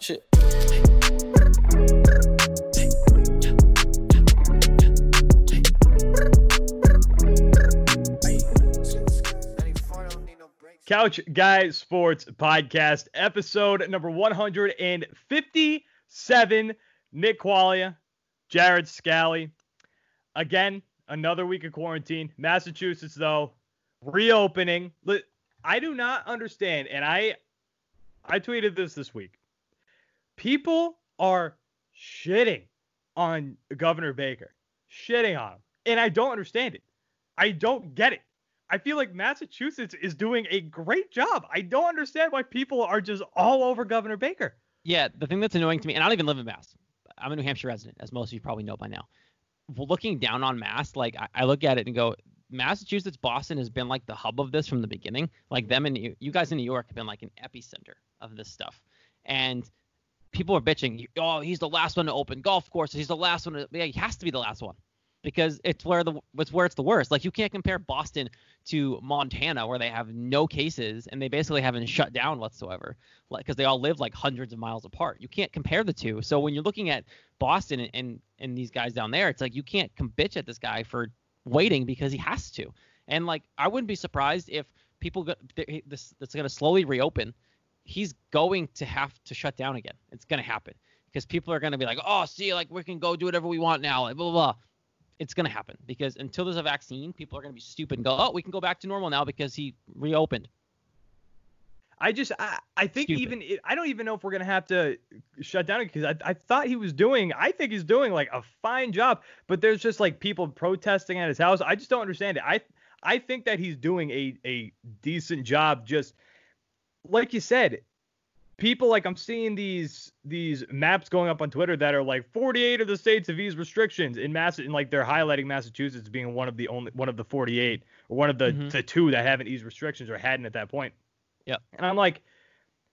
shit. Couch Guy Sports Podcast, episode number 157. Nick Qualia, Jared Scally. Again, another week of quarantine. Massachusetts, though, reopening. I do not understand, and I I tweeted this this week. People are shitting on Governor Baker, shitting on him, and I don't understand it. I don't get it. I feel like Massachusetts is doing a great job. I don't understand why people are just all over Governor Baker. Yeah, the thing that's annoying to me, and I don't even live in Mass. I'm a New Hampshire resident, as most of you probably know by now. Looking down on Mass, like I, look at it and go, Massachusetts, Boston has been like the hub of this from the beginning. Like them and you guys in New York have been like an epicenter of this stuff. And people are bitching, oh, he's the last one to open golf courses. He's the last one to, yeah, he has to be the last one because it's where the it's where it's the worst. Like you can't compare Boston to Montana where they have no cases and they basically haven't shut down whatsoever, like because they all live like hundreds of miles apart. You can't compare the two. So when you're looking at Boston and and, and these guys down there, it's like you can't bitch at this guy for waiting because he has to. And like I wouldn't be surprised if people go, this that's going to slowly reopen. He's going to have to shut down again. It's going to happen because people are going to be like, oh, see, like we can go do whatever we want now, like, blah blah blah it's going to happen because until there's a vaccine, people are going to be stupid and go, oh, we can go back to normal now because he reopened. I just, I, I think Stupid. even, I don't even know if we're going to have to shut down because I, I thought he was doing, I think he's doing like a fine job, but there's just like people protesting at his house. I just don't understand it. I, I think that he's doing a, a decent job. Just like you said, people like I'm seeing these these maps going up on Twitter that are like 48 of the states have eased restrictions in Mass and like they're highlighting Massachusetts being one of the only one of the 48 or one of the mm-hmm. the two that haven't eased restrictions or hadn't at that point. Yeah. And I'm like,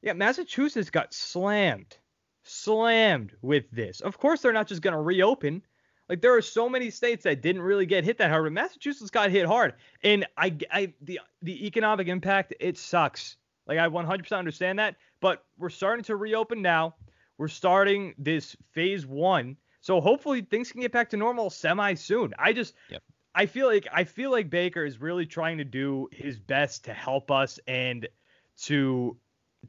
yeah, Massachusetts got slammed, slammed with this. Of course they're not just gonna reopen. Like there are so many states that didn't really get hit that hard, but Massachusetts got hit hard. And I, I the the economic impact it sucks. Like I 100% understand that, but we're starting to reopen now. We're starting this phase one. So hopefully things can get back to normal semi soon. I just yep. I feel like I feel like Baker is really trying to do his best to help us and to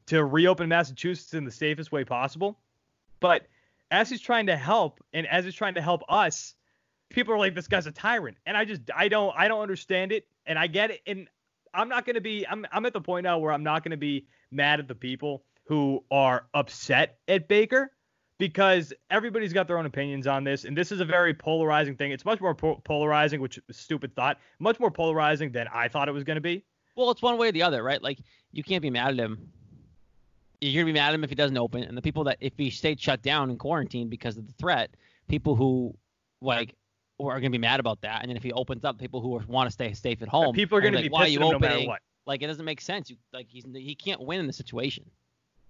to reopen Massachusetts in the safest way possible. But as he's trying to help and as he's trying to help us, people are like this guy's a tyrant. And I just I don't I don't understand it and I get it and I'm not to be I'm I'm at the point now where I'm not to be mad at the people who are upset at Baker because everybody's got their own opinions on this, and this is a very polarizing thing. It's much more po- polarizing, which is stupid thought, much more polarizing than I thought it was to be. Well, it's one way or the other, right? Like you can't be mad at him. You're gonna be mad at him if he doesn't open, and the people that if he stayed shut down and quarantined because of the threat, people who like are gonna be mad about that, and then if he opens up, people who want to stay safe at home, people are gonna like, be why are you opening? no matter what. Like it doesn't make sense. You like he's he can't win in the situation.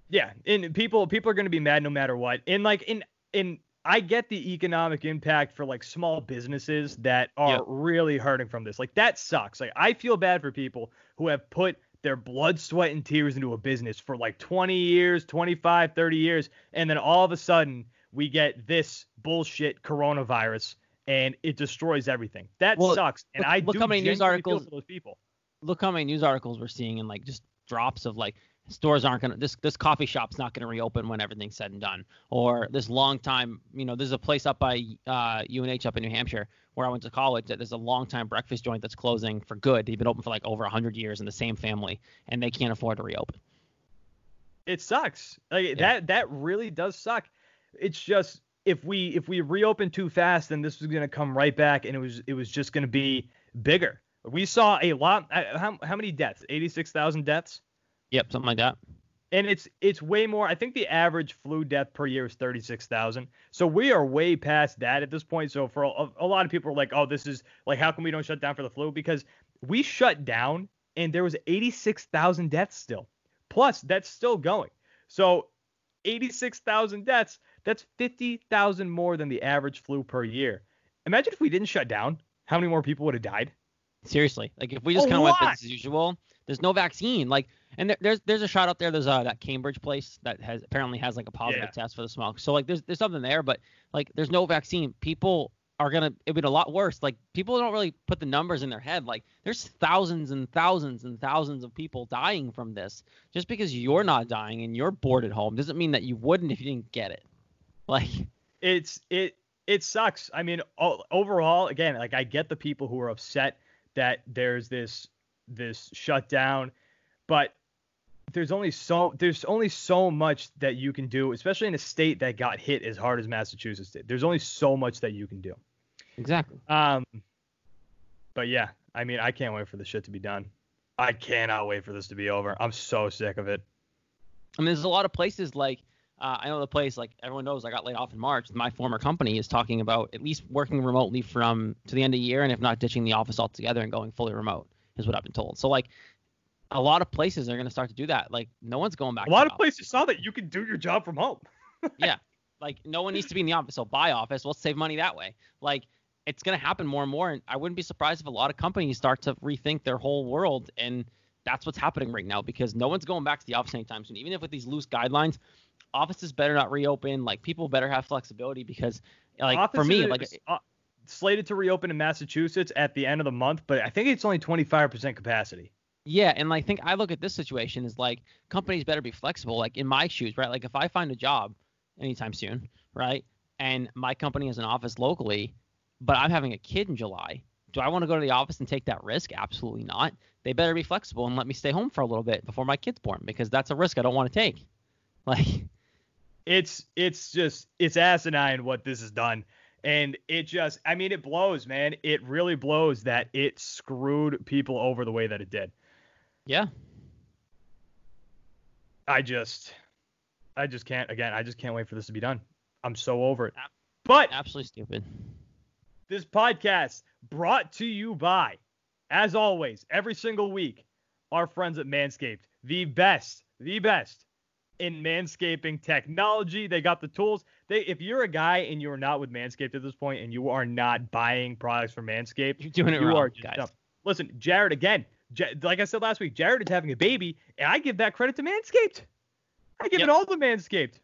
Yeah, and people people are going to be mad no matter what. And like in in I get the economic impact for like small businesses that are yep. really hurting from this. Like that sucks. Like I feel bad for people who have put their blood, sweat and tears into a business for like 20 years, 25, 30 years and then all of a sudden we get this bullshit coronavirus and it destroys everything. That well, sucks. And look, I look how many news articles those people look how many news articles we're seeing and like just drops of like stores aren't gonna this this coffee shop's not gonna reopen when everything's said and done or this long time you know there's a place up by uh, UNH up in New Hampshire where I went to college that there's a long time breakfast joint that's closing for good they've been open for like over 100 years in the same family and they can't afford to reopen it sucks like yeah. that that really does suck it's just if we if we reopen too fast then this was going to come right back and it was it was just going to be bigger we saw a lot. Uh, how, how many deaths? 86,000 deaths? Yep, something like that. And it's it's way more. I think the average flu death per year is 36,000. So we are way past that at this point. So for a, a lot of people are like, oh, this is like, how come we don't shut down for the flu? Because we shut down and there was 86,000 deaths still. Plus, that's still going. So 86,000 deaths, that's 50,000 more than the average flu per year. Imagine if we didn't shut down, how many more people would have died? Seriously, like if we just kind of went as usual, There's no vaccine. Like, and there, there's there's a shot out there. There's uh, that Cambridge place that has apparently has like a positive Yeah. test for the smoke. So like, there's there's something there, but like, there's no vaccine. People are gonna it'd be a lot worse. Like, people don't really put the numbers in their head. Like, there's thousands and thousands and thousands of people dying from this. Just because you're not dying and you're bored at home doesn't mean that you wouldn't if you didn't get it. Like, it's it it sucks. I mean, overall, again, like I get the people who are upset that there's this this shutdown, but there's only so there's only so much that you can do, especially in a state that got hit as hard as Massachusetts did. There's only so much that you can do. exactly. Um, but yeah, I mean, I can't wait for this shit to be done. I cannot wait for this to be over. I'm so sick of it. I mean, there's a lot of places like uh, I know the place like everyone knows I got laid off in March. My former company is talking about at least working remotely from to the end of the year, and if not ditching the office altogether and going fully remote is what I've been told. So like a lot of places are going to start to do that. Like no one's going back. A lot of places saw that you can do your job from home. Yeah, like no one needs to be in the office. So buy office. Let's save money that way. Like it's going to happen more and more, and I wouldn't be surprised if a lot of companies start to rethink their whole world and. That's what's happening right now because no one's going back to the office anytime soon. Even if with these loose guidelines, offices better not reopen. Like people better have flexibility because, like for me, like uh, slated to reopen in Massachusetts at the end of the month, but I think it's only 25% capacity. yeah, and I think I look at this situation as like companies better be flexible. Like in my shoes, right? Like if I find a job anytime soon, right, and my company has an office locally, but I'm having a kid in July. Do I want to go to the office and take that risk? Absolutely not. They better be flexible and let me stay home for a little bit before my kid's born because that's a risk I don't want to take. Like, It's it's just it's asinine what this has done. And it just I mean it blows, man. It really blows that it screwed people over the way that it did. yeah, I just I just can't again, I just can't wait for this to be done. I'm so over it. But absolutely stupid. this podcast brought to you by, as always, every single week, our friends at Manscaped, the best, the best in manscaping technology. They got the tools. They, if you're a guy and you're not with Manscaped at this point, and you are not buying products from Manscaped, You're doing it you wrong, are guys. dumb. Listen, Jared, again, Ja- like I said last week, Jared is having a baby, and I give that credit to Manscaped. I give Yep. it all to Manscaped.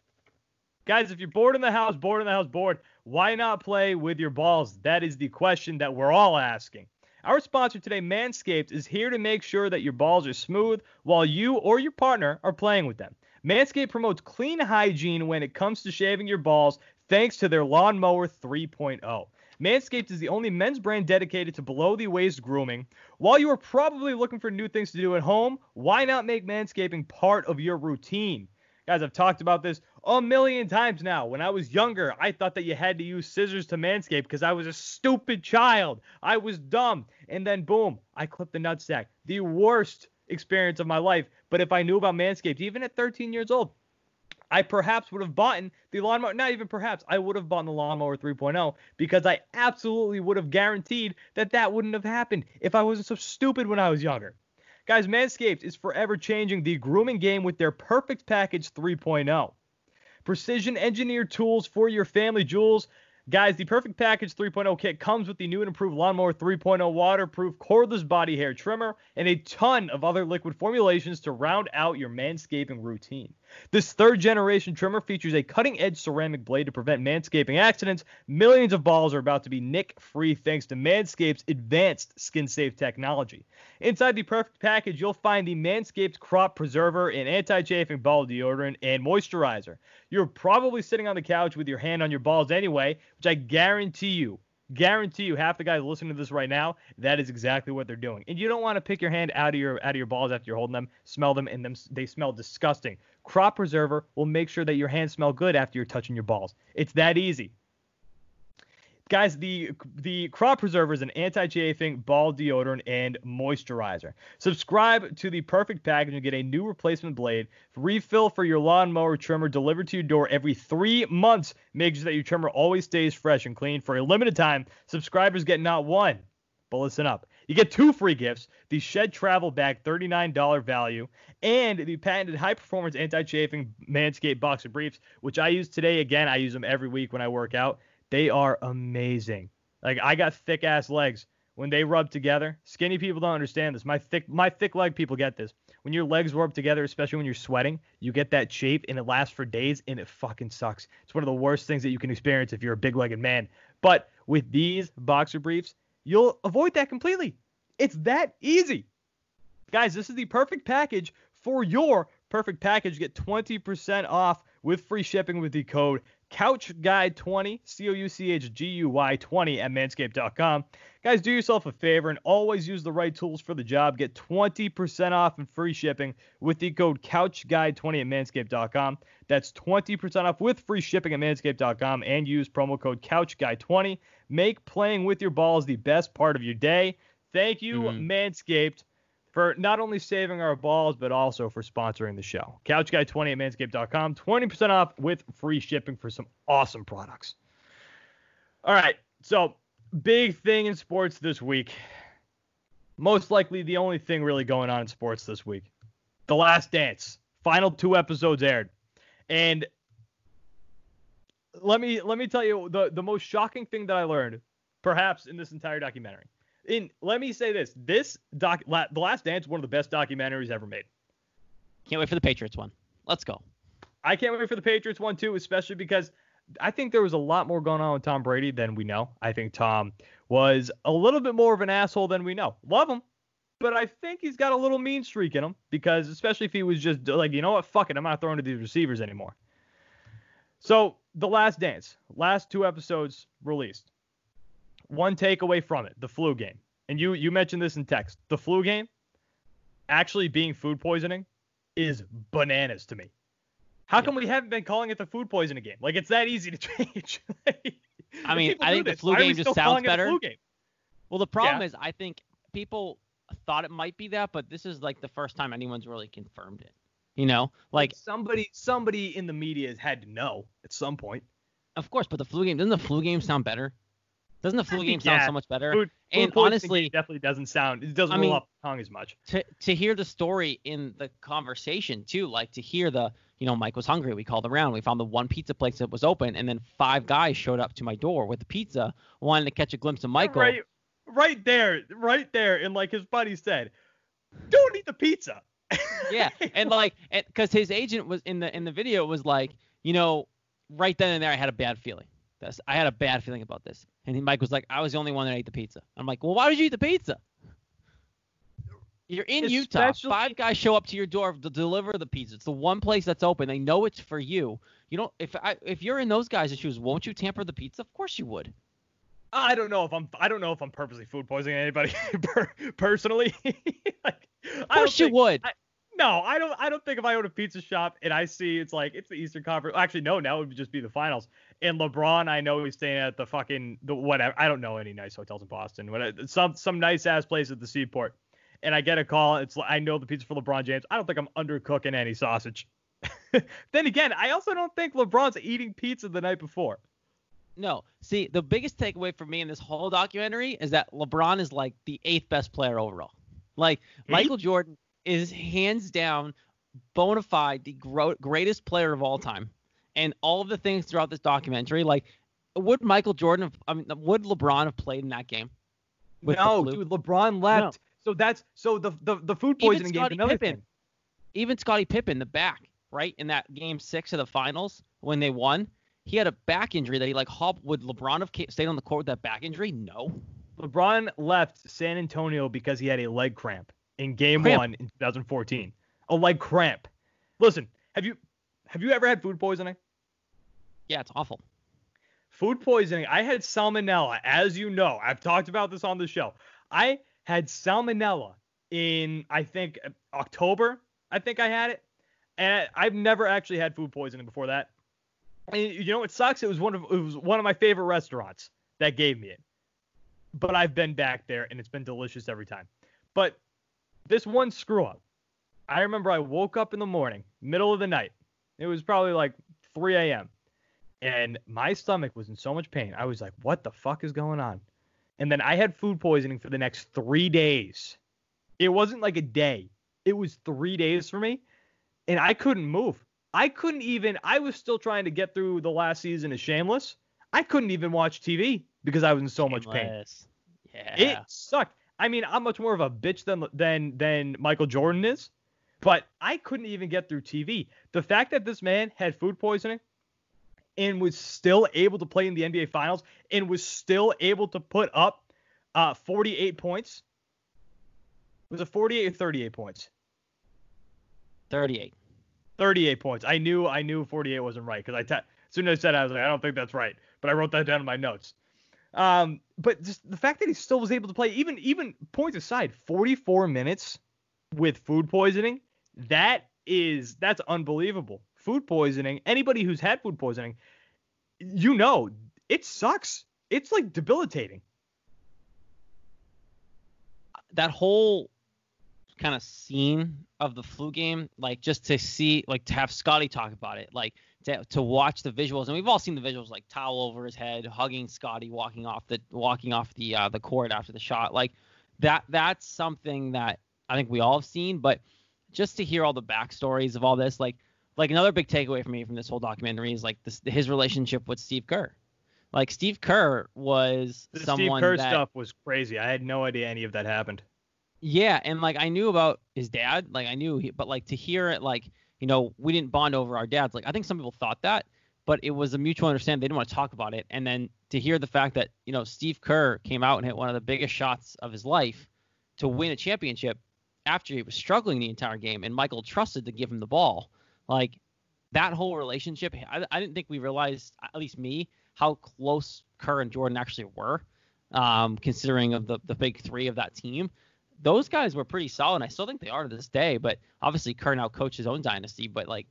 Guys, if you're bored in the house, bored in the house, bored, why not play with your balls? That is the question that we're all asking. Our sponsor today, Manscaped, is here to make sure that your balls are smooth while you or your partner are playing with them. Manscaped promotes clean hygiene when it comes to shaving your balls thanks to their Lawnmower 3.0. Manscaped is the only men's brand dedicated to below the waist grooming. While you are probably looking for new things to do at home, why not make manscaping part of your routine? Guys, I've talked about this a million times now. When I was younger, I thought that you had to use scissors to manscape because I was a stupid child. I was dumb. And then boom, I clipped the nutsack. The worst experience of my life. But if I knew about Manscaped, even at 13 years old, I perhaps would have bought the lawnmower. Not even perhaps, I would have bought the lawnmower 3.0 because I absolutely would have guaranteed that that wouldn't have happened if I wasn't so stupid when I was younger. Guys, Manscaped is forever changing the grooming game with their Perfect Package 3.0. Precision engineered tools for your family jewels. Guys, the Perfect Package 3.0 kit comes with the new and improved Lawnmower 3.0 waterproof cordless body hair trimmer and a ton of other liquid formulations to round out your manscaping routine. This third generation trimmer features a cutting edge ceramic blade to prevent manscaping accidents. Millions of balls are about to be nick free thanks to Manscaped's advanced skin safe technology. Inside the perfect package, you'll find the Manscaped Crop Preserver, an anti chafing ball deodorant, and moisturizer. You're probably sitting on the couch with your hand on your balls anyway, which I guarantee you guarantee you half the guys listening to this right now that is exactly what they're doing. And you don't want to pick your hand out of your out of your balls after you're holding them smell them and them they smell disgusting. Crop preserver will make sure that your hands smell good after you're touching your balls. It's that easy guys the the crop preserver is an anti-chafing ball deodorant and moisturizer. Subscribe to the perfect package and get a new replacement blade. Refill for your lawnmower trimmer delivered to your door every three months. Make sure that your trimmer always stays fresh and clean for a limited time. Subscribers get not one but listen up. You get two free gifts the shed travel bag $39 value and the patented high performance anti-chafing manscaped boxer briefs which i use today. Again i use them every week when i work out they are amazing. Like I got thick ass legs. when they rub together. Skinny people don't understand this. My thick my thick leg people get this. When your legs rub together, especially when you're sweating, you get that shape and it lasts for days and it fucking sucks. It's one of the worst things that you can experience if you're a big-legged man. But with these boxer briefs, you'll avoid that completely. It's that easy. Guys, this is the perfect package for your perfect package. Get 20% off with free shipping with the code CouchGuy20, C O U C H G U Y 20 at manscaped.com. Guys, do yourself a favor and always use the right tools for the job. Get 20% off and free shipping with the code Couch CouchGuy20 at manscaped.com. That's 20% off with free shipping at manscaped.com and use promo code Couch CouchGuy20. Make playing with your balls the best part of your day. Thank you, Mhm. Manscaped for not only saving our balls, but also for sponsoring the show. CouchGuy20 at manscaped.com, 20% off with free shipping for some awesome products. All right, so big thing in sports this week. Most likely the only thing really going on in sports this week. The Last Dance. Final two episodes aired. And let me let me tell you the, the most shocking thing that I learned, perhaps in this entire documentary in let me say this this doc la, the last dance one of the best documentaries ever made. Can't wait for the Patriots one. Let's go. i can't wait for the patriots one too especially because i think there was a lot more going on with tom brady than we know. I think tom was a little bit more of an asshole than we know. Love him but i think he's got a little mean streak in him because especially if he was just like you know what fuck it i'm not throwing to these receivers anymore. So the last dance last two episodes released one takeaway from it, the flu game. And you you mentioned this in text. The flu game actually being food poisoning is bananas to me. How come we haven't been calling it the food poisoning game? Like it's that easy to change. I mean, I think the flu game just sounds better. Well, the problem Yeah. is, I think people thought it might be that, but this is like the first time anyone's really confirmed it. You know, like somebody somebody in the media has had to know at some point. of course, but the flu game doesn't the flu game sound better? Doesn't the flu game sound so much better? Food, food and honestly, definitely doesn't sound it doesn't I roll mean- off the tongue as much. to to hear the story in the conversation too, like to hear the you know Mike was hungry. We called around. We found the one pizza place that was open, and then five guys showed up to my door with the pizza, wanting to catch a glimpse of Michael. Right, right there, right there, and like his buddy said, don't eat the pizza. yeah, and like, because his agent was in the in the video was like, you know, right then and there, I had a bad feeling. That's, I had a bad feeling about this, and Mike was like, I was the only one that ate the pizza. I'm like, well, why did you eat the pizza? You're in Utah. Five guys show up to your door to deliver the pizza. It's the one place that's open. They know it's for you. You don't. If I if you're in those guys' shoes, won't you tamper the pizza? Of course you would. I don't know if I'm I don't know if I'm purposely food poisoning anybody personally. like, Of course you think- would. I- No, I don't. I don't think if I own a pizza shop and I see it's like it's the Eastern Conference. Actually, no, now it would just be the finals. And LeBron, I know he's staying at the fucking the whatever. I don't know any nice hotels in Boston. What uh, some some nice ass place at the Seaport. And I get a call. It's I know the pizza for LeBron James. I don't think I'm undercooking any sausage. then again, I also don't think LeBron's eating pizza the night before. No. See, the biggest takeaway for me in this whole documentary is that LeBron is like the eighth best player overall. Like hmm? Michael Jordan is hands down, bona fide, the gro- greatest player of all time. And all of the things throughout this documentary, like, would Michael Jordan have, I mean, would LeBron have played in that game? no, dude, LeBron left. So that's so the the, the food poisoning game. Another Pippen. thing. Even Scottie Pippen, the back, right in that game six of the finals when they won, he had a back injury that he like hop. Would LeBron have stayed on the court with that back injury? No. LeBron left San Antonio because he had a leg cramp in Game Cramp. One in 2014. A leg cramp. Listen, have you have you ever had food poisoning? Yeah, it's awful. Food poisoning. I had salmonella, as you know. I've talked about this on the show. I had salmonella in I think October. I think I had it, and I've never actually had food poisoning before that. And you know what sucks? It was one of it was one of my favorite restaurants that gave me it. But I've been back there and it's been delicious every time. But this one screw up. I remember I woke up in the morning, middle of the night. It was probably like 3 a.m. And my stomach was in so much pain. I was like, what the fuck is going on? And then I had food poisoning for the next three days. It wasn't like a day, it was three days for me. And I couldn't move. I couldn't even, I was still trying to get through the last season of Shameless. I couldn't even watch TV because I was in so much pain. Shameless. Yeah. It sucked. I mean, I'm much more of a bitch than than than Michael Jordan is, but I couldn't even get through TV. The fact that this man had food poisoning and was still able to play in the NBA Finals and was still able to put up uh, 48 points. Was it 48 or 38 points? 38. 38 points. I knew I knew 48 wasn't right because I as soon as I said I was like, I don't think that's right. But I wrote that down in my notes. Um, but just the fact that he still was able to play, even even points aside, 44 minutes with food poisoning, that is that's unbelievable. Food poisoning, anybody who's had food poisoning, you know, it sucks. It's like debilitating. That whole kind of scene of the flu game, like just to see, like to have Scottie talk about it, like to, to watch the visuals, and we've all seen the visuals, like towel over his head, hugging Scottie, walking off the walking off the uh, the court after the shot, like that. That's something that I think we all have seen, but just to hear all the backstories of all this, like like another big takeaway for me from this whole documentary is like this, his relationship with Steve Kerr. Like Steve Kerr was The someone Steve Kerr that stuff was crazy. I had no idea any of that happened. yeah, and like I knew about his dad, like I knew, he, but like to hear it, like you know, we didn't bond over our dads. Like I think some people thought that, but it was a mutual understanding. They didn't want to talk about it, and then to hear the fact that you know Steve Kerr came out and hit one of the biggest shots of his life to win a championship after he was struggling the entire game, and Michael trusted to give him the ball. Like that whole relationship, I, I didn't think we realized, at least me, how close Kerr and Jordan actually were, um, considering of the the big three of that team those guys were pretty solid. I still think they are to this day, but obviously Kerr now coaches his own dynasty. But like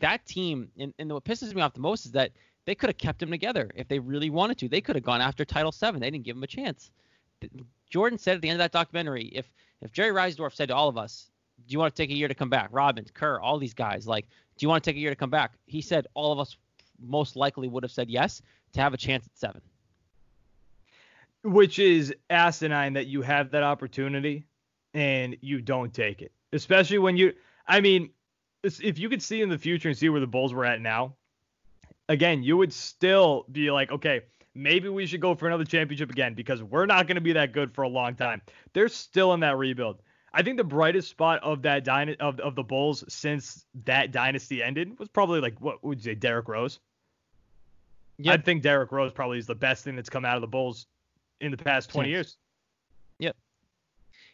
that team, and, and what pisses me off the most is that they could have kept them together if they really wanted to. They could have gone after Title Seven. They didn't give them a chance. Jordan said at the end of that documentary, if if Jerry Reinsdorf said to all of us, "Do you want to take a year to come back?" Robbins, Kerr, all these guys, like, "Do you want to take a year to come back?" He said all of us most likely would have said yes to have a chance at seven. which is asinine that you have that opportunity and you don't take it. Especially when you, I mean, if you could see in the future and see where the Bulls were at now, again, you would still be like, okay, maybe we should go for another championship again because we're not going to be that good for a long time. They're still in that rebuild. I think the brightest spot of that dyna- of, of the Bulls since that dynasty ended was probably like what would you say, Derrick Rose? Yep. I think Derrick Rose probably is the best thing that's come out of the Bulls in the past 20 Since- years.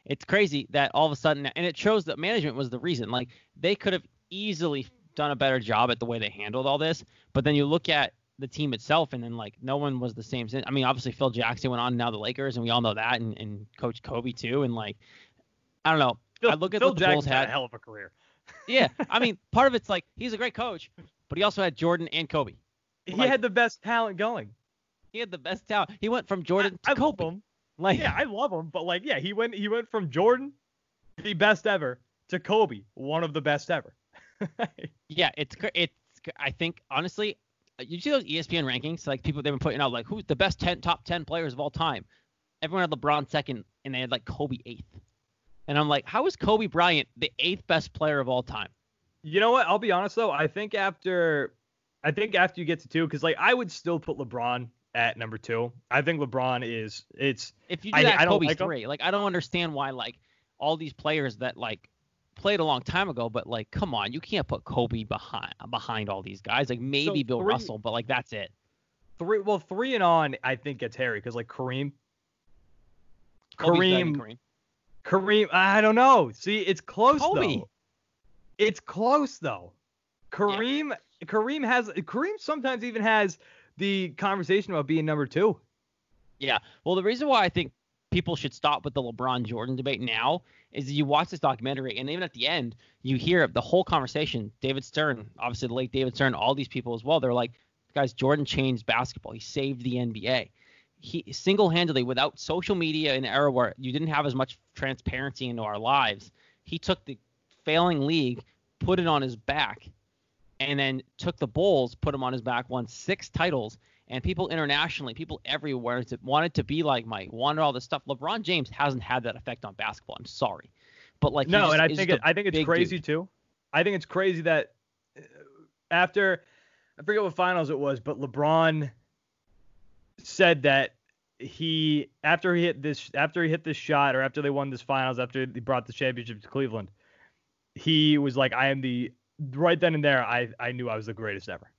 it's crazy that all of a sudden and it shows that management was the reason like they could have easily done a better job at the way they handled all this but then you look at the team itself and then like no one was the same since i mean obviously phil jackson went on now the lakers and we all know that and, and coach kobe too and like i don't know Phil, I look at Phil what the Bulls Jackson's had had. a hell of a career. yeah i mean part of it's like he's a great coach but he also had jordan and kobe He Like- had the best talent going. he had the best talent he went from jordan I, I to love kobe him. like Yeah, I love him, but like, yeah, he went he went from Jordan, the best ever, to Kobe, one of the best ever. Yeah, it's it's. I think honestly, uh, you see those ESPN rankings, like people they've been putting out, like who's the best ten top ten players of all time. Everyone had LeBron second, and they had like Kobe eighth. And I'm like, how is Kobe Bryant the eighth best player of all time? you know what? I'll be honest though. I think after, I think after you get to two, because like I would still put LeBron at number two. I think LeBron is it's If you do I- that, I don't Kobe's like him. three. Like I don't understand why like all these players that like played a long time ago, but like come on, you can't put Kobe behind behind all these guys. Like maybe Bill three- Russell, but like that's it. three. Well, three and on, I think gets hairy because like Kareem, Kobe's Kareem, Kareem. Kareem. I don't know. See, it's close Kobe. though. It's close though. Kareem, Kareem has Kareem sometimes even has the conversation about being number two. Yeah. Well, the reason why I think people should stop with the LeBron Jordan debate now is you watch this documentary and even at the end you hear the whole conversation. David Stern, obviously the late David Stern, all these people as well. They're like, guys, Jordan changed basketball. He saved the NBA. He single-handedly, without social media in an era where you didn't have as much transparency into our lives, he took the failing league, put it on his back, and then took the Bulls, put him on his back, won six titles, and people internationally, people everywhere wanted to be like Mike, wanted all this stuff. LeBron James hasn't had that effect on basketball. I'm sorry, but like no, and I think it, I think it's crazy dude. too. I think it's crazy that uh, after I forget what finals it was, but LeBron said that he after he hit this after he hit this shot or after they won this finals after they brought the championship to Cleveland, he was like, I am the right then and there. I I knew I was the greatest ever,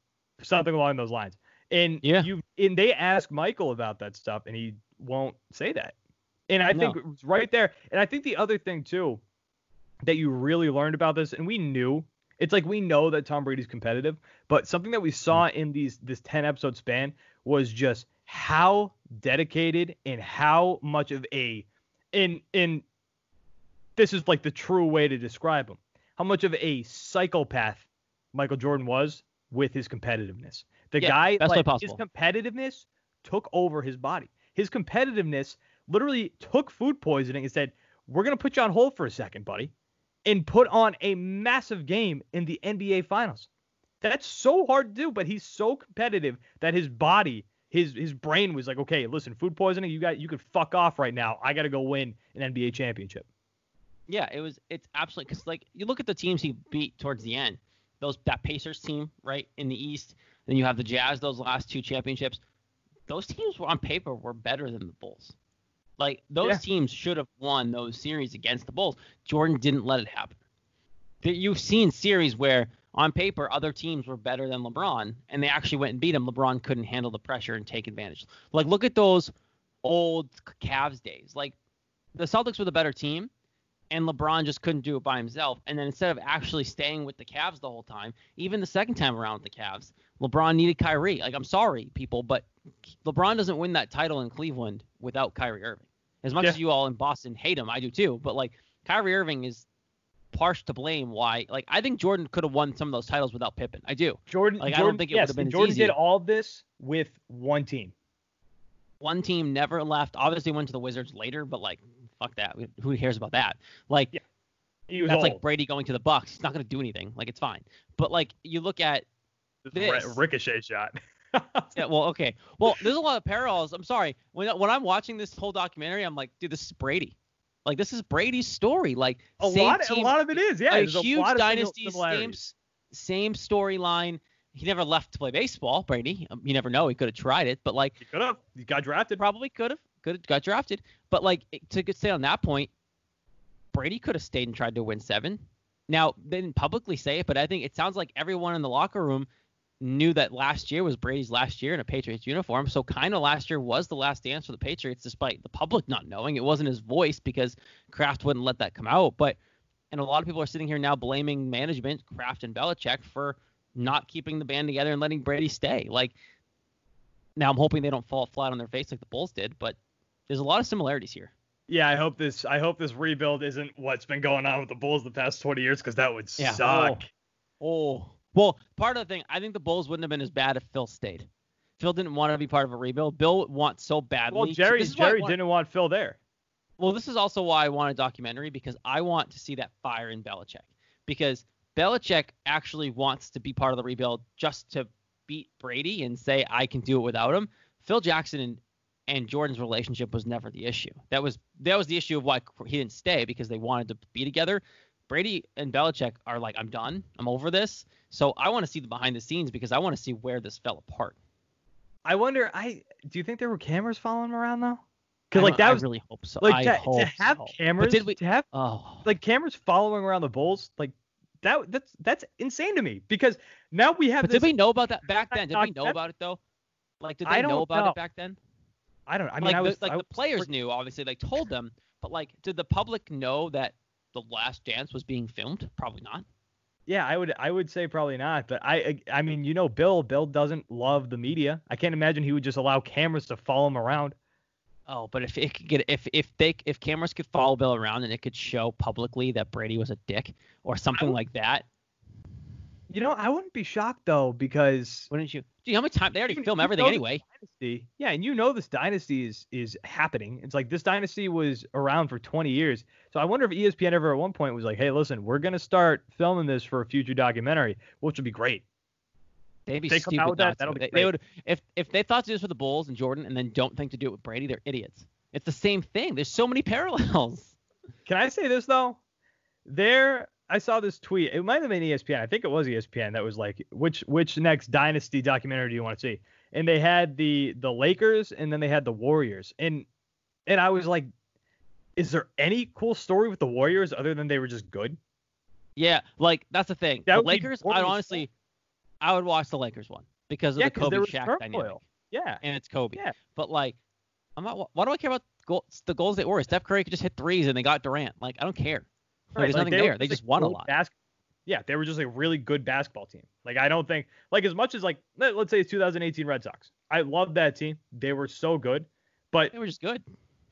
something along those lines. And Yeah. you and they asked Michael about that stuff, and he won't say that. And I think it was right there. And I think the other thing too that you really learned about this, and we knew it's like we know that Tom Brady's competitive, but something that we saw mm. in these this 10 episode span was just how dedicated and how much of a in in this is like the true way to describe him. How much of a psychopath Michael Jordan was with his competitiveness. The Yeah, guy best like his competitiveness took over his body. His competitiveness literally took food poisoning and said, "We're going to put you on hold for a second, buddy." And put on a massive game in the NBA finals. That's so hard to do, but he's so competitive that his body, his his brain was like, okay, listen, food poisoning, you got you could fuck off right now. I got to go win an NBA championship. Yeah, it was. It's absolutely because like you look at the teams he beat towards the end. Those that Pacers team right in the East. Then you have the Jazz. Those last two championships. Those teams were on paper were better than the Bulls. Like those Yeah. teams should have won those series against the Bulls. Jordan didn't let it happen. That You've seen series where on paper other teams were better than LeBron and they actually went and beat him. LeBron couldn't handle the pressure and take advantage. Like look at those old Cavs days. Like the Celtics were the better team and LeBron just couldn't do it by himself. And then instead of actually staying with the Cavs the whole time, even the second time around with the Cavs, LeBron needed Kyrie. Like I'm sorry, people, but LeBron doesn't win that title in Cleveland without Kyrie Irving. As much Yeah. as you all in Boston hate him, I do too. But like Kyrie Irving is partial to blame why like I think Jordan could have won some of those titles without Pippen. I do. Jordan, Like, I don't think it yes, would've been and as Jordan did all this with one team. One team never left. Obviously went to the Wizards later, but like fuck that. Who cares about that? Like Yeah. That's old. like Brady going to the Bucs. He's not going to do anything. Like it's fine. But like you look at this. ricochet shot. yeah, well, okay. Well, there's a lot of parallels. I'm sorry. When when I'm watching this whole documentary, I'm like, dude, this is Brady. Like this is Brady's story. Like a same lot, team, a lot of it is. Yeah, a there's huge a lot of dynasty, same same storyline. He never left to play baseball, Brady. Um, You never know. He could have tried it, but like He could have. He got drafted. probably could have, could have got drafted. But like to stay on that point, Brady could have stayed and tried to win seven. Now they didn't publicly say it, but I think it sounds like everyone in the locker room knew that last year was Brady's last year in a Patriots uniform. So kind of last year was the last dance for the Patriots, despite the public not knowing. It wasn't his voice because Kraft wouldn't let that come out. But and a lot of people are sitting here now blaming management, Kraft and Belichick for not keeping the band together and letting Brady stay. Like now I'm hoping they don't fall flat on their face like the Bulls did, but there's a lot of similarities here. Yeah, I hope this. I hope this rebuild isn't what's been going on with the Bulls the past 20 years, because that would Yeah. suck. Oh. oh. Well, part of the thing, I think the Bulls wouldn't have been as bad if Phil stayed. Phil didn't want to be part of a rebuild. Bill wants so badly. Well, Jerry, This is why I Jerry didn't want Phil there. Well, this is also why I want a documentary because I want to see that fire in Belichick. Because Belichick actually wants to be part of the rebuild just to beat Brady and say I can do it without him. Phil Jackson and, and Jordan's relationship was never the issue. That was that was the issue of why he didn't stay because they wanted to be together. Brady and Belichick are like, I'm done. I'm over this. So I want to see the behind the scenes because I want to see where this fell apart. I wonder. I do you think there were cameras following him around though? Because like don't- I that was really hope so. like I to, hope to have so. cameras. But did we? to have Oh, like cameras following around the Bulls, like that that's that's insane to me because now we have But this. did we know about that back then? Did we know about it though? Like, did they know about know. it back then? I don't. I mean, like, I was the, like I the was players freak- knew, obviously, they told them. But like, did the public know that the Last Dance was being filmed? Probably not. Yeah, I would I would say probably not, but I I mean, you know, Bill Bill doesn't love the media. I can't imagine he would just allow cameras to follow him around. Oh, but if it could get if if they if cameras could follow Bill around and it could show publicly that Brady was a dick or something would- like that, You know, I wouldn't be shocked though because wouldn't you? Gee, how many times they already You- film you everything anyway? dynasty. Yeah, and you know this dynasty is is happening. It's like this dynasty was around for 20 years. So I wonder if ESPN ever at one point was like, "Hey, listen, we're gonna start filming this for a future documentary, which would be great." They'd be They come stupid out that, that'll be They, they would if if they thought to do this with the Bulls and Jordan and then don't think to do it with Brady, they're idiots. It's the same thing. There's so many parallels. Can I say this though? There I saw this tweet. It might have been ESPN. I think it was ESPN that was like, which which next dynasty documentary do you want to see? And they had the the Lakers and then they had the Warriors. And and I was like, is there any cool story with the Warriors other than they were just good? Yeah, like that's the thing. That the Lakers, I honestly, I would watch the Lakers one because of Yeah, the Kobe Shaq turmoil. dynamic, Yeah. and it's Kobe. Yeah. But like, I'm not. Why do I care about goal, the goals they were? Steph Curry could just hit threes and they got Durant. Like, I don't care. Like, Right, there's like, nothing they there. They just won a lot. bas- yeah, they were just a really good basketball team. Like I don't think like as much as like let, us say it's 2018 Red Sox. I love that team. They were so good. But They were just good.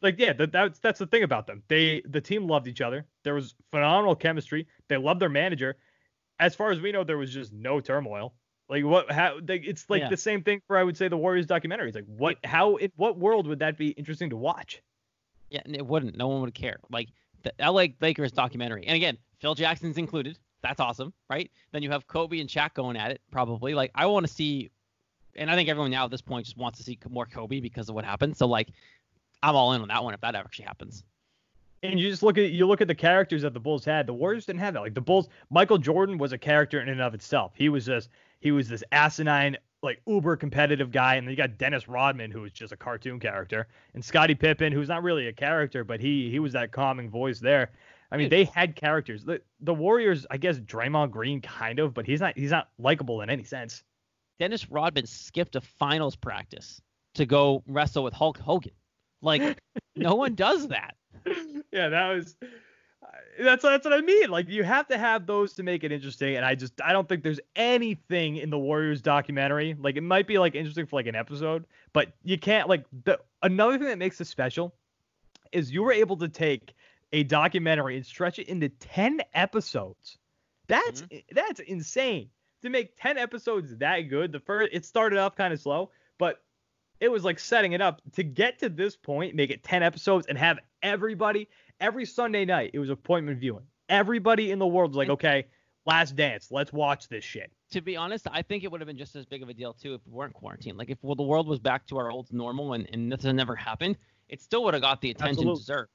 like yeah, that, that's that's the thing about them. They the team loved each other. There was phenomenal chemistry. They loved their manager. As far as we know, there was just no turmoil. Like what? How? They, it's like Yeah. the same thing for I would say the Warriors documentary. It's like what? How? In what world would that be interesting to watch? Yeah, and it wouldn't. No one would care. Like the LA Lakers documentary. And again, Phil Jackson's included. That's awesome, right? Then you have Kobe and Shaq going at it, probably. Like I want to see, and I think everyone now at this point just wants to see more Kobe because of what happened. So like, I'm all in on that one if that actually happens. And you just look at you look at the characters that the Bulls had. The Warriors didn't have that. Like the Bulls, Michael Jordan was a character in and of itself. He was just he was this asinine, like uber competitive guy. And then you got Dennis Rodman, who was just a cartoon character, and Scottie Pippen, who's not really a character, but he he was that calming voice there. I mean, they had characters. The the Warriors, I guess Draymond Green kind of, but he's not he's not likable in any sense. Dennis Rodman skipped a finals practice to go wrestle with Hulk Hogan. Like no one does that. yeah, that was that's that's what I mean. Like you have to have those to make it interesting, and I just I don't think there's anything in the Warriors documentary. Like it might be like interesting for like an episode, but you can't like the another thing that makes this special is you were able to take a documentary and stretch it into 10 episodes. That's mm-hmm. that's insane. To make 10 episodes that good. The first it started off kind of slow, but it was like setting it up to get to this point, make it 10 episodes and have everybody every Sunday night. It was appointment viewing. Everybody in the world was like, okay, last dance, let's watch this shit. To be honest, I think it would have been just as big of a deal too if we weren't quarantined. Like if well, the world was back to our old normal and, and this had never happened, it still would have got the attention Absolutely. it deserved.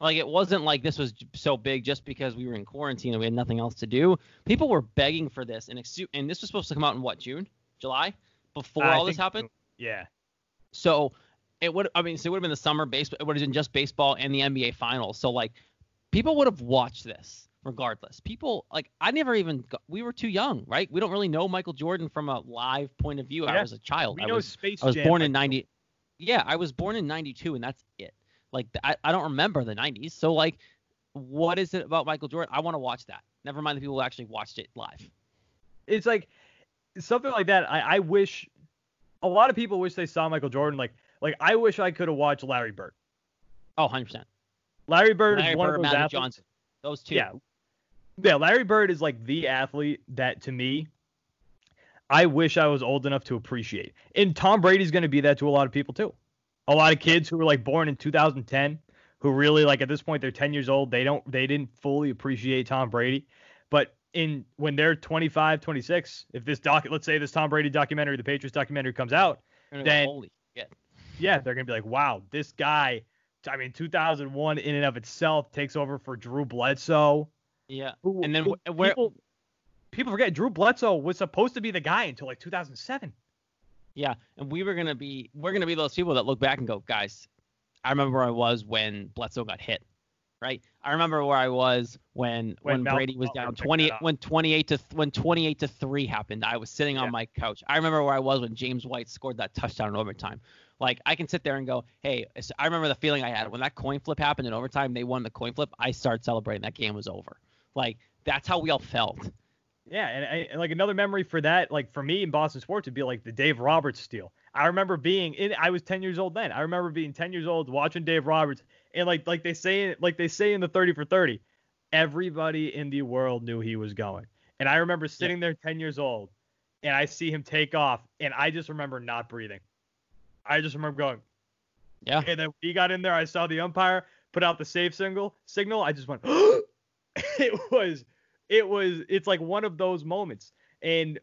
Like it wasn't like this was so big just because we were in quarantine and we had nothing else to do. People were begging for this, and and this was supposed to come out in what June, July, before I all this happened. Yeah. So it would, I mean, so it would have been the summer baseball. It would have been just baseball and the NBA finals. So like, people would have watched this regardless. People like, I never even, got, we were too young, right? We don't really know Michael Jordan from a live point of view. I was a child. We I know was, Space I was Jam, born in like, '90. Yeah, I was born in '92, and that's it. Like, I, I don't remember the '90s. So like, what is it about Michael Jordan? I want to watch that. Never mind the people who actually watched it live. it's like something like that. I, I wish a lot of people wish they saw Michael Jordan. Like like I wish I could have watched Larry Bird. Oh, 100 percent. Larry Bird Larry is one Bird, of those Magic athletes. Johnson. Those two. Yeah. Yeah, Larry Bird is like the athlete that to me I wish I was old enough to appreciate. And Tom Brady's going to be that to a lot of people too. A lot of kids who were like born in 2010 who really like at this point they're 10 years old, they don't they didn't fully appreciate Tom Brady. But in when they're 25, 26, if this doc let's say this Tom Brady documentary, the Patriots documentary comes out, They're gonna go, then- Holy shit. Yeah, they're gonna be like, wow, this guy. I mean, 2001 in and of itself takes over for Drew Bledsoe. Yeah. Who, And then who- where- people, people forget Drew Bledsoe was supposed to be the guy until like 2007. Yeah, and we were gonna be we're gonna be those people that look back and go, guys, I remember where I was when Bledsoe got hit, right? I remember where I was when When when, Brady was down 20 when 28 to when 28 to three happened. I was sitting on my couch. I remember where I was when James White scored that touchdown in overtime. Like I can sit there and go, hey, I remember the feeling I had when that coin flip happened in overtime. They won the coin flip. I started celebrating. That game was over. Like that's how we all felt. Yeah, and, I- and like another memory for that, like for me in Boston sports, would be like the Dave Roberts steal. I remember being in. I was 10 years old then. I remember being 10 years old watching Dave Roberts, and like like they say like they say in the 30 for 30, everybody in the world knew he was going. And I remember sitting there 10 years old, and I see him take off, and I just remember not breathing. I just remember going, Yeah. And then when he got in there, I saw the umpire put out the save signal. Signal. I just went. it was, it was. It's like one of those moments, and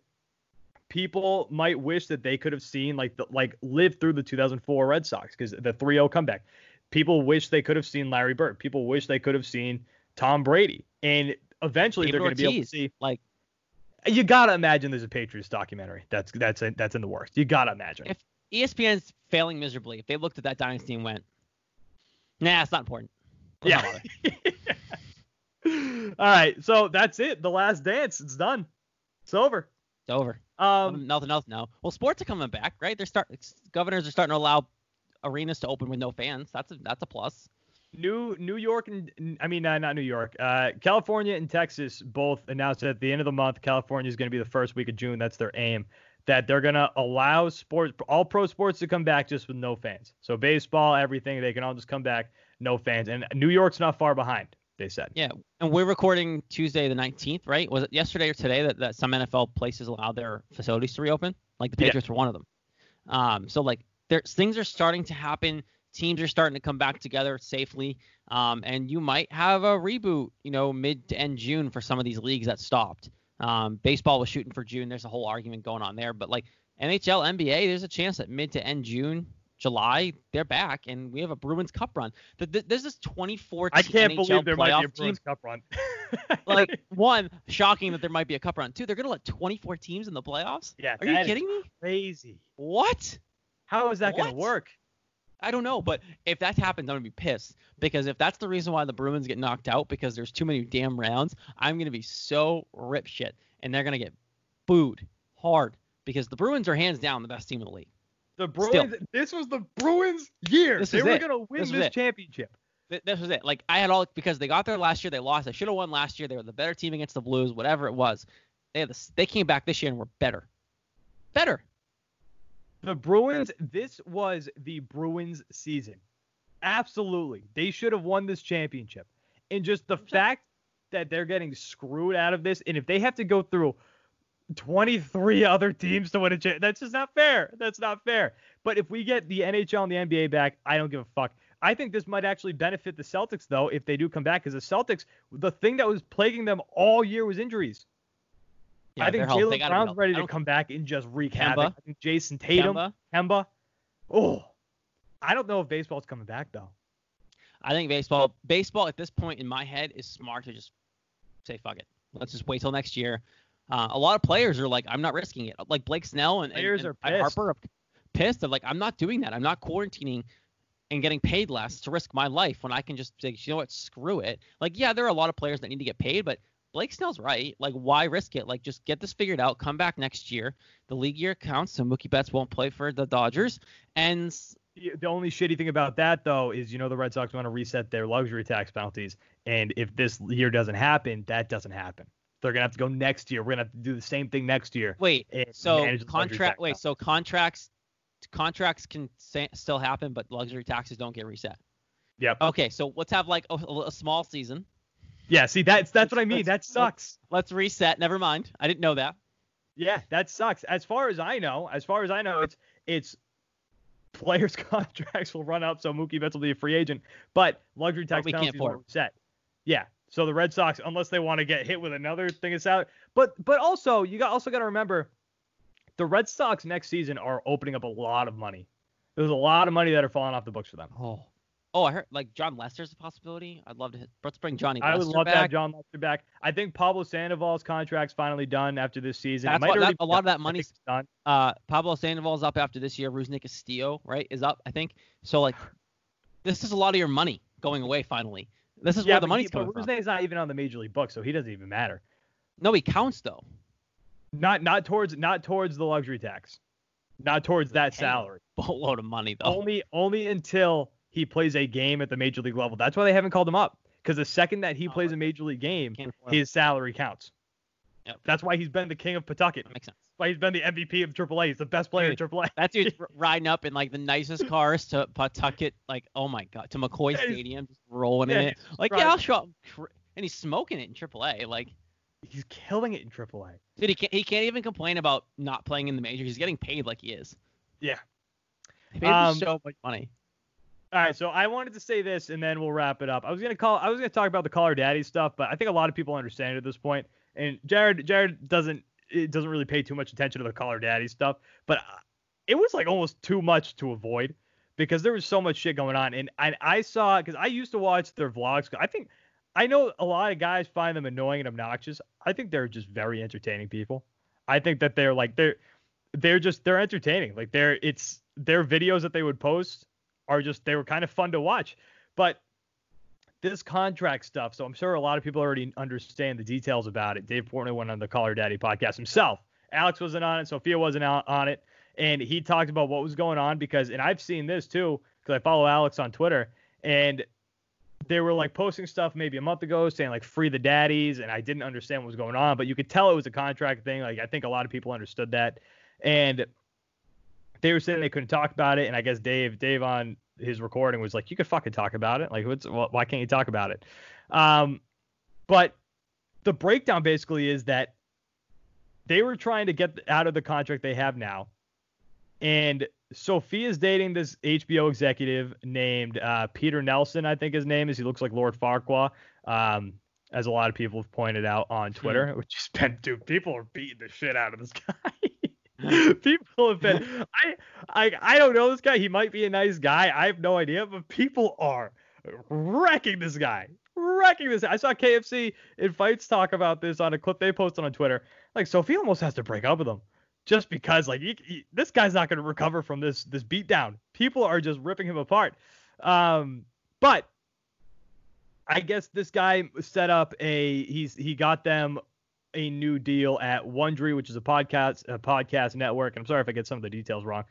people might wish that they could have seen like the like lived through the 2004 Red Sox because the 3-0 comeback. People wish they could have seen Larry Bird. People wish they could have seen Tom Brady. And eventually David they're going to be able to see. like You gotta imagine there's a Patriots documentary. That's that's in, that's in the works. You gotta imagine. If- ESPN's failing miserably. If they looked at that dynasty and went, "Nah, it's not important." Yeah. All right, so that's it. The last dance. It's done. It's over. it's over. Um, nothing else now. Well, sports are coming back, right? They're start governors are starting to allow arenas to open with no fans. That's a that's a plus. New New York and I mean uh, not New York, uh, California and Texas both announced at the end of the month. California is going to be the first week of June. That's their aim. That they're going to allow sports, all pro sports, to come back just with no fans. So baseball, everything, they can all just come back, no fans. And New York's not far behind. They said. Yeah, and we're recording Tuesday the 19th, right? Was it yesterday or today that, that some NFL places allowed their facilities to reopen? Like the Yeah. Patriots were one of them. Um, so like there things are starting to happen. Teams are starting to come back together safely. Um, and you might have a reboot, you know, mid to end June for some of these leagues that stopped. Um, baseball was shooting for June. There's a whole argument going on there, but like NHL, NBA, there's a chance that mid to end June, July, they're back, and we have a Bruins Cup run. Th- th- There's this 24 I can't NHL believe there might be a playoff team Bruins Cup run. like one shocking that there might be a cup run two they're gonna let 24 teams in the playoffs yeah, are you kidding me Crazy. what How is that going to work? I don't know but if that happens i'm gonna be pissed because if that's the reason why the bruins get knocked out because there's too many damn rounds i'm gonna be so rip shit and they're gonna get booed hard because the bruins are hands down the best team in the league The Still. Bruins. This was the Bruins' year. This they were it. going to win This this, championship. Th- this was it like i had all because they got there last year they lost they should have won last year they were the better team against the blues whatever it was they had this, they came back this year and were better better The Bruins, this was the Bruins season. Absolutely. They should have won this championship. And just the fact that they're getting screwed out of this, and if they have to go through 23 other teams to win a championship, that's just not fair. That's not fair. But if we get the NHL and the NBA back, I don't give a fuck. I think this might actually benefit the Celtics, though, if they do come back, because the Celtics, the thing that was plaguing them all year was injuries. Yeah, I think they're healthy. They Jaylen Brown's ready to come back and just wreak Kemba. havoc. I think Jayson Tatum, Kemba. Kemba. Oh, I don't know if baseball's coming back though. I think baseball baseball at this point in my head is smart to just say fuck it. Let's just wait till next year. Uh, a lot of players are like, I'm not risking it. Like Blake Snell and, and, Players and are pissed. Harper are pissed. They're like, I'm not doing that. I'm not quarantining and getting paid less to risk my life when I can just say, you know what, screw it. Like, yeah, there are a lot of players that need to get paid, but Blake Snell's right. Like, why risk it? Like, just get this figured out. Come back next year. The league year counts, so Mookie Betts won't play for the Dodgers. And The only shitty thing about that though is you know the Red Sox want to reset their luxury tax penalties, and if this year doesn't happen, that doesn't happen. They're gonna have to go next year. We're gonna have to do the same thing next year. Wait, so manage the luxury contract. Wait, so contracts, contracts can sa- still happen, but luxury taxes don't get reset. Yep. Okay, so let's have like a, a small season. Yeah. See, that's that's what I mean. That sucks. Let's reset. Never mind. I didn't know that. Yeah, that sucks. As far as I know, as far as I know, it's it's players' contracts will run up, so Mookie Betts will be a free agent, but luxury tax can't penalties won't reset. Yeah. So the Red Sox, unless they want to get hit with another thing of salary, but but also you got also got to remember, the Red Sox next season are opening up a lot of money. There's a lot of money that are falling off the books for them. Oh. Oh, I heard like Jon Lester's a possibility. I'd love to. Hit, let's bring Johnny I would Lester love to have Jon Lester back. I think Pablo Sandoval's contract's finally done after this season. That's might what- that- a lot of that money's- done. Uh, Pablo Sandoval's up after this year. Rusney Castillo, right, is up. I think. So like, this is a lot of your money going away finally. This is yeah, where the but money's he, but coming from. Rusney's not even on the major league book, so he doesn't even matter. No, he counts though. Not not towards not towards the luxury tax. Not towards that salary. Boatload of money though. Only only until he plays a game at the major league level. That's why they haven't called him up. Because the second that he Oh, plays a major league game, Can't afford it. his salary counts. Yep. That's why he's been the king of Pawtucket. That makes sense. That's why he's been the MVP of AAA. He's the best player in AAA. That dude's riding up in like the nicest cars to Pawtucket, like oh my god, to McCoy Yeah, Stadium, just rolling yeah, in it. Like yeah, I'll show up, and he's smoking it in AAA. Like He's killing it in AAA. dude, he can't he can't even complain about not playing in the major. He's getting paid like he is. Yeah. He him Um, so much money. All right, so I wanted to say this, and then we'll wrap it up. I was gonna call, I was gonna talk about the Call Her Daddy stuff, but I think a lot of people understand it at this point. And Jared, Jared doesn't, it doesn't really pay too much attention to the Call Her Daddy stuff, but uh, it was like almost too much to avoid because there was so much shit going on. And I, I saw, because I used to watch their vlogs. I think, I know a lot of guys find them annoying and obnoxious. I think they're just very entertaining people. I think that they're like they're they're just they're entertaining. Like they're it's their videos that they would post are just they were kind of fun to watch. But this contract stuff, so I'm sure a lot of people already understand the details about it. Dave Portnoy went on the Call Her Daddy podcast himself. Alex wasn't on it, Sophia wasn't on it, and he talked about what was going on because, and I've seen this too because I follow Alex on Twitter, and they were like posting stuff maybe a month ago saying like free the daddies, and I didn't understand what was going on, but you could tell it was a contract thing. Like I think a lot of people understood that, and they were saying they couldn't talk about it, and I guess Dave Dave on his recording was like, you could fucking talk about it. Like, what's why can't you talk about it? Um, but the breakdown basically is that they were trying to get out of the contract they have now, and Sophia's dating this HBO executive named uh, Peter Nelson, I think his name is. He looks like Lord Farquaad, um, as a lot of people have pointed out on Twitter, hmm. which has been, dude, people are beating the shit out of this guy. people have been I, I I don't know this guy. He might be a nice guy. I have no idea, but people are wrecking this guy. Wrecking this. I saw KFC in Feits talk about this on a clip they posted on Twitter. Like Sophie almost has to break up with him just because like he, he, this guy's not going to recover from this this beatdown. People are just ripping him apart. Um, but I guess this guy set up a he's he got them a new deal at Wondery, which is a podcast a podcast network. I'm sorry if I get some of the details wrong.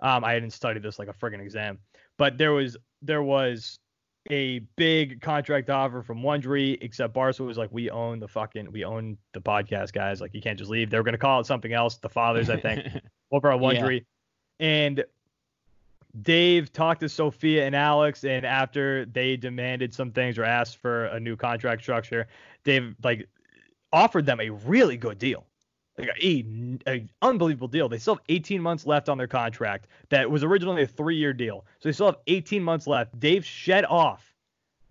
Um, I didn't study this like a friggin' exam, but there was there was a big contract offer from Wondery, except Barstool was like, we own the fucking we own the podcast guys. Like you can't just leave. They were gonna call it something else. The fathers, I think, over at Wondery, yeah. and Dave talked to Sophia and Alex, and after they demanded some things or asked for a new contract structure, Dave like offered them a really good deal. Like a, a unbelievable deal. They still have 18 months left on their contract that was originally a three year deal. So they still have 18 months left. Dave shed off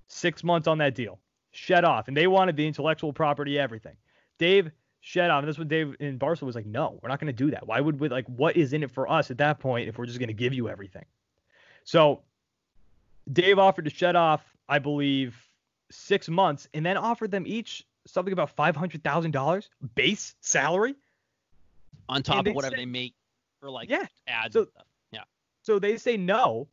six months on that deal. Shed off. And they wanted the intellectual property, everything. Dave shed off. And that's what Dave in Barstool was like, no, we're not going to do that. Why would we, like, what is in it for us at that point if we're just going to give you everything? So Dave offered to shed off, I believe, six months and then offered them each something about five hundred thousand dollars base salary on top of whatever say, they make for like yeah. ads so, Yeah. So they say no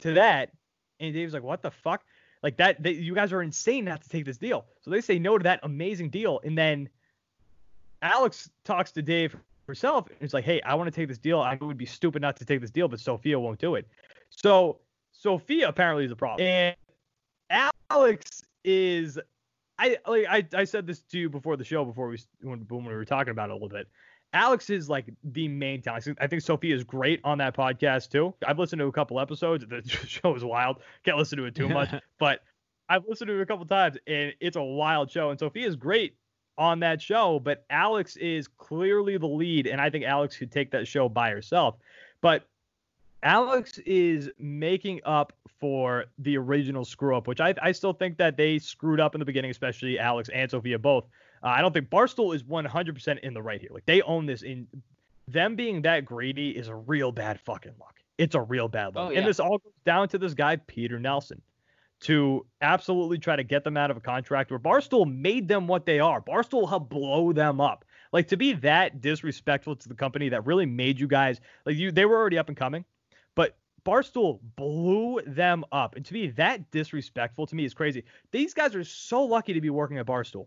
to that, and Dave's like, "What the fuck? Like that? They, you guys are insane not to take this deal." So they say no to that amazing deal, and then Alex talks to Dave herself, and it's like, "Hey, I want to take this deal. I would be stupid not to take this deal, but Sophia won't do it." So Sophia apparently is a problem, and Alex is I like I, I said this to you before the show before we when, when we were talking about it a little bit. Alex is like the main talent. I think Sophia is great on that podcast too. I've listened to a couple episodes. The show is wild. Can't listen to it too much, but I've listened to it a couple times and it's a wild show. And Sophia is great on that show, but Alex is clearly the lead, and I think Alex could take that show by herself. But Alex is making up for the original screw up, which I, I still think that they screwed up in the beginning, especially Alex and Sophia both. Uh, I don't think Barstool is 100% in the right here. Like they own this. In them being that greedy is a real bad fucking luck. It's a real bad luck. Oh, yeah. And this all goes down to this guy Peter Nelson to absolutely try to get them out of a contract where Barstool made them what they are. Barstool helped blow them up. Like to be that disrespectful to the company that really made you guys like you they were already up and coming Barstool blew them up. And to me, that disrespectful to me is crazy. These guys are so lucky to be working at Barstool.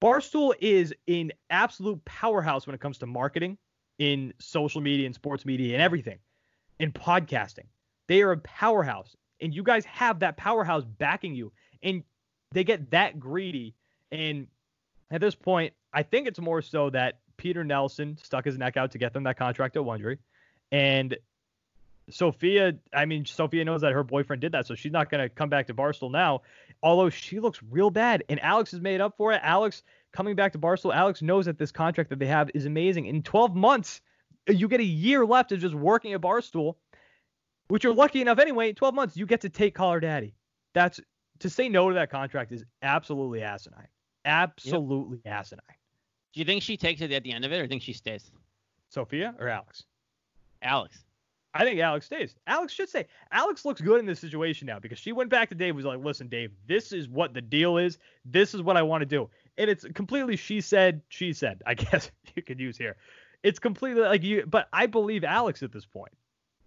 Barstool is an absolute powerhouse when it comes to marketing in social media and sports media and everything, in podcasting. They are a powerhouse. And you guys have that powerhouse backing you. And they get that greedy. And at this point, I think it's more so that Peter Nelson stuck his neck out to get them that contract at Wondery. And Sophia, I mean, Sophia knows that her boyfriend did that, so she's not going to come back to Barstool now. Although she looks real bad, and Alex has made up for it. Alex coming back to Barstool, Alex knows that this contract that they have is amazing. In 12 months, you get a year left of just working at Barstool, which you're lucky enough anyway. In 12 months, you get to take Call Her Daddy. That's to say no to that contract is absolutely asinine. Absolutely yep. asinine. Do you think she takes it at the end of it, or think she stays? Sophia or Alex? Alex. I think Alex stays. Alex should stay. Alex looks good in this situation now because she went back to Dave was like, listen, Dave, this is what the deal is. This is what I want to do. And it's completely she said, she said, I guess you could use here. It's completely like you, but I believe Alex at this point.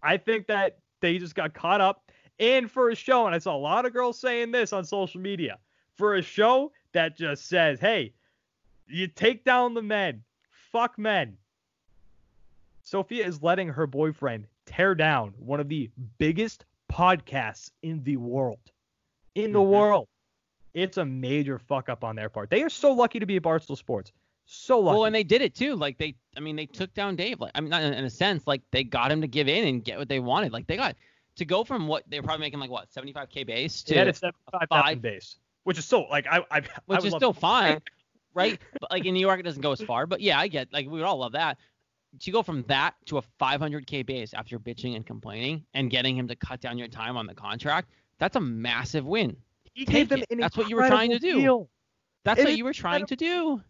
I think that they just got caught up. And for a show, and I saw a lot of girls saying this on social media, for a show that just says, hey, you take down the men, fuck men. Sophia is letting her boyfriend tear down one of the biggest podcasts in the world. In the Mhm. world. It's a major fuck up on their part. They are so lucky to be at Barstool Sports. So lucky. Well, and they did it too. Like they, I mean, they took down Dave. Like I mean, not in, in a sense, like they got him to give in and get what they wanted. Like they got to go from what they were probably making like what 75k base to a 75,000 base, which is so like I I, I which would is still to- fine, right? But like in New York, it doesn't go as far. But yeah, I get like we would all love that. To go from that to a 500k base after bitching and complaining and getting him to cut down your time on the contract, that's a massive win. He Take gave them it. That's what you were trying to do. deal. That's It what you were trying to do.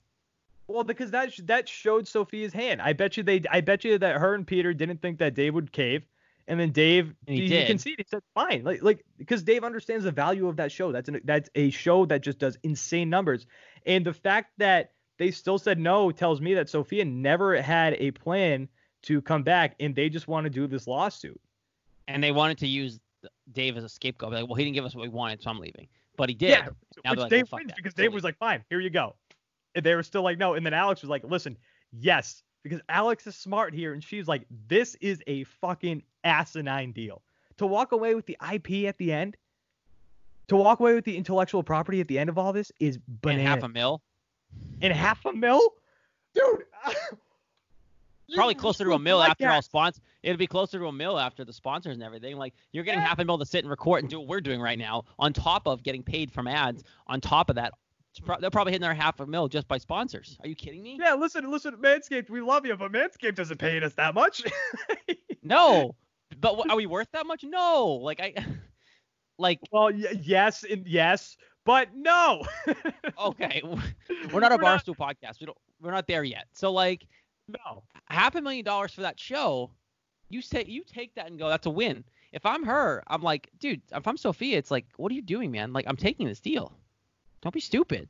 Well, because that sh- that showed Sophia's hand. I bet you they I bet you that her and Peter didn't think that Dave would cave, and then Dave And he he, did. conceded. He said fine, like like because Dave understands the value of that show. That's an that's a show that just does insane numbers, and the fact that they still said no tells me that Sophia never had a plan to come back, and they just want to do this lawsuit. And they wanted to use Dave as a scapegoat. Like, well, he didn't give us what we wanted, so I'm leaving. But he did. Yeah, Now which like, Dave well, wins that. because Dave was like, fine, here you go. And they were still like, no. And then Alex was like, listen, yes, because Alex is smart here. And she's like, this is a fucking asinine deal. To walk away with the IP at the end, to walk away with the intellectual property at the end of all this is and half a mil. And half a mil? Dude. Probably closer to a ruined mil after all sponsors. It'll be closer to a mil after the sponsors and everything. Like you're getting Yeah. half a mil to sit and record and do what we're doing right now, on top of getting paid from ads. On top of that, pro- they're probably hitting their half a mil just by sponsors. Are you kidding me? Yeah, listen, listen, Manscaped, we love you, but Manscaped doesn't pay us that much. No, but wh- are we worth that much? No. Like I, like well, y- yes, and yes, but no. okay, we're not a We're not- barstool podcast. We don't. We're not there yet. So like No. half a million dollars for that show, you say you take that and go, that's a win. If I'm her, I'm like, dude, if I'm Sophia, it's like, what are you doing, man? Like, I'm taking this deal. Don't be stupid.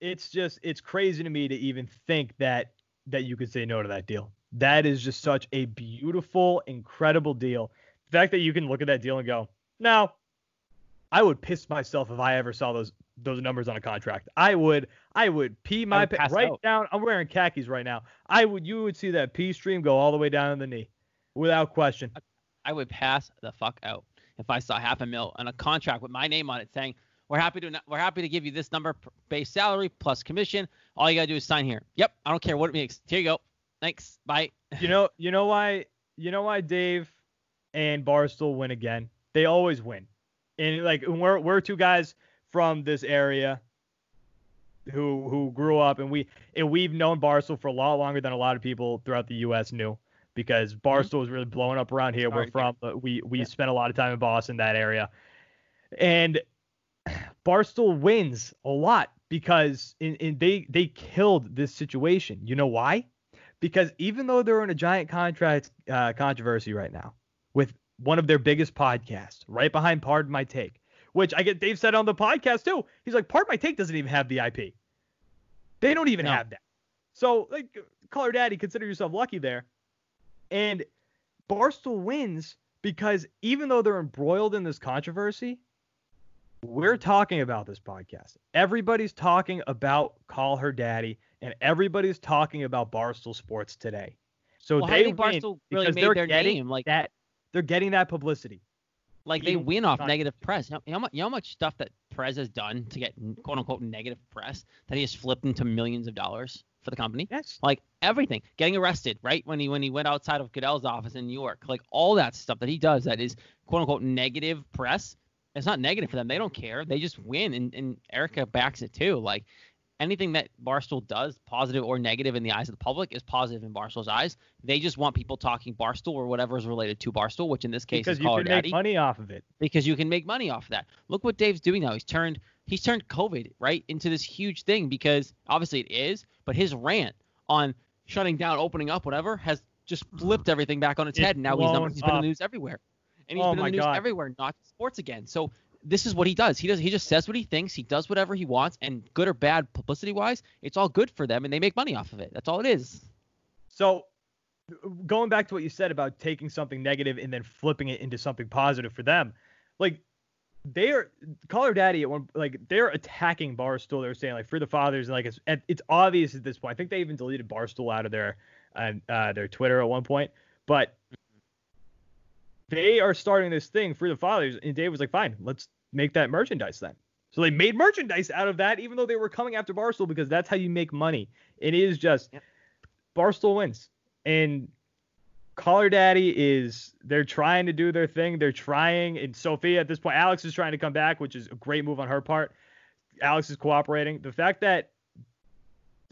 it's just it's crazy to me to even think that that you could say no to that deal. That is just such a beautiful, incredible deal. The fact that you can look at that deal and go, no, I would piss myself if I ever saw those those numbers on a contract. I would I would pee my would pa- right out. down. I'm wearing khakis right now. I would you would see that pee stream go all the way down to the knee, without question. I would pass the fuck out if I saw half a mil on a contract with my name on it saying, we're happy to we're happy to give you this number base salary plus commission. All you gotta do is sign here. Yep, I don't care what it makes. Here you go. Thanks. Bye. you know you know why you know why Dave and Barstool win again? They always win. And like we're we're two guys from this area who who grew up and we and we've known Barstool for a lot longer than a lot of people throughout the US knew because Barstool was really blowing up around here. We're from but we we Yeah. spent a lot of time in Boston that area. And Barstool wins a lot because in, in they they killed this situation. You know why? Because even though they're in a giant contract uh, controversy right now one of their biggest podcasts, right behind Pardon My Take, which I get Dave said on the podcast too. He's like, Pardon My Take doesn't even have the IP. They don't even No. have that. So like, call her daddy. Consider yourself lucky there. And Barstool wins because even though they're embroiled in this controversy, we're talking about this podcast. Everybody's talking about Call Her Daddy, and everybody's talking about Barstool Sports today. So Well, they Barstool really because made they're their getting name? Like, that they're getting that publicity. like they win off negative press. You know, you know, how much, you know how much stuff that Perez has done to get quote unquote negative press that he has flipped into millions of dollars for the company. Yes. Like everything, getting arrested, right? When he when he went outside of Goodell's office in New York, like all that stuff that he does that is quote unquote negative press. It's not negative for them. They don't care. They just win, and, and Erika backs it too. Like anything that Barstool does, positive or negative in the eyes of the public, is positive in Barstool's eyes. They just want people talking Barstool or whatever is related to Barstool, which in this case Because is you can make money off of it. because you can make money off of that. Look what Dave's doing now. He's turned he's turned COVID right into this huge thing because obviously it is, but his rant on shutting down, opening up, whatever, has just flipped everything back on its, head, and now he's, he's been in the news everywhere, and he's Oh been in oh my the news God. everywhere, not sports again. So this is what he does. He does he just says what he thinks. He does whatever he wants, and good or bad publicity wise, it's all good for them, and they make money off of it. That's all it is. So, going back to what you said about taking something negative and then flipping it into something positive for them, like they are Call Her Daddy at one like they're attacking Barstool. They're saying like for the fathers, and like it's it's obvious at this point. I think they even deleted Barstool out of their uh, uh, their Twitter at one point, but they are starting this thing for the fathers. And Dave was like, fine, let's make that merchandise then. So they made merchandise out of that, even though they were coming after Barstool because that's how you make money. It is just Yep. Barstool wins. And Call Her Daddy is they're trying to do their thing. They're trying, and Sophia at this point, Alex is trying to come back, which is a great move on her part. Alex is cooperating. The fact that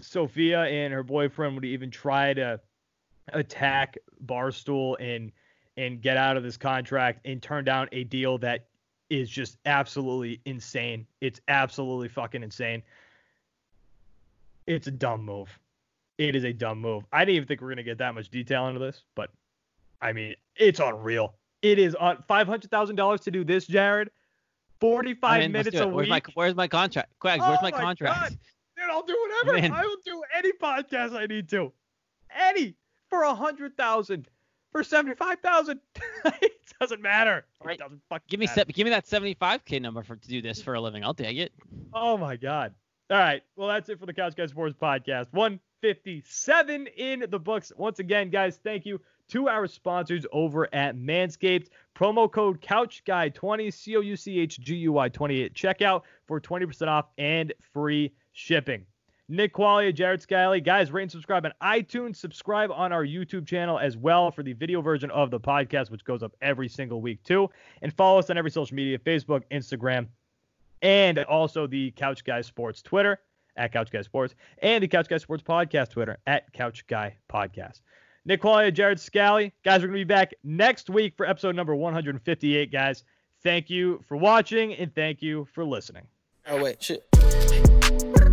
Sophia and her boyfriend would even try to attack Barstool and and get out of this contract and turn down a deal that is just absolutely insane. It's absolutely fucking insane. It's a dumb move. It is a dumb move. I didn't even think we are gonna get that much detail into this, but I mean, it's unreal. It is on five hundred thousand dollars to do this, Jared. Forty-five I'm minutes a. Where's my week. where's my contract? Quags, Oh where's my oh my contract? God. Dude, I'll do whatever. I will do any podcast I need to. Any for a hundred thousand, for seventy-five thousand. it doesn't matter. Right. It doesn't fucking Give me matter. se- give me that 75k number for to do this for a living. I'll take it. Oh my God. All right. Well, that's it for the Couch Guy Sports Podcast. 157 in the books. Once again, guys, thank you to our sponsors over at Manscaped. Promo code CouchGuy20, C O U C H G U Y 20 at checkout for 20% off and free shipping. Nick Qualia, Jared Scally. Guys, rate and subscribe on iTunes. Subscribe on our YouTube channel as well for the video version of the podcast, which goes up every single week, too. And follow us on every social media Facebook, Instagram, and also the Couch Guy Sports Twitter at Couch Guy Sports and the Couch Guy Sports Podcast Twitter at Couch Guy Podcast. Nick Qualia, Jared Scally. Guys, we're going to be back next week for episode number 158, guys. Thank you for watching and thank you for listening. Oh wait, shit.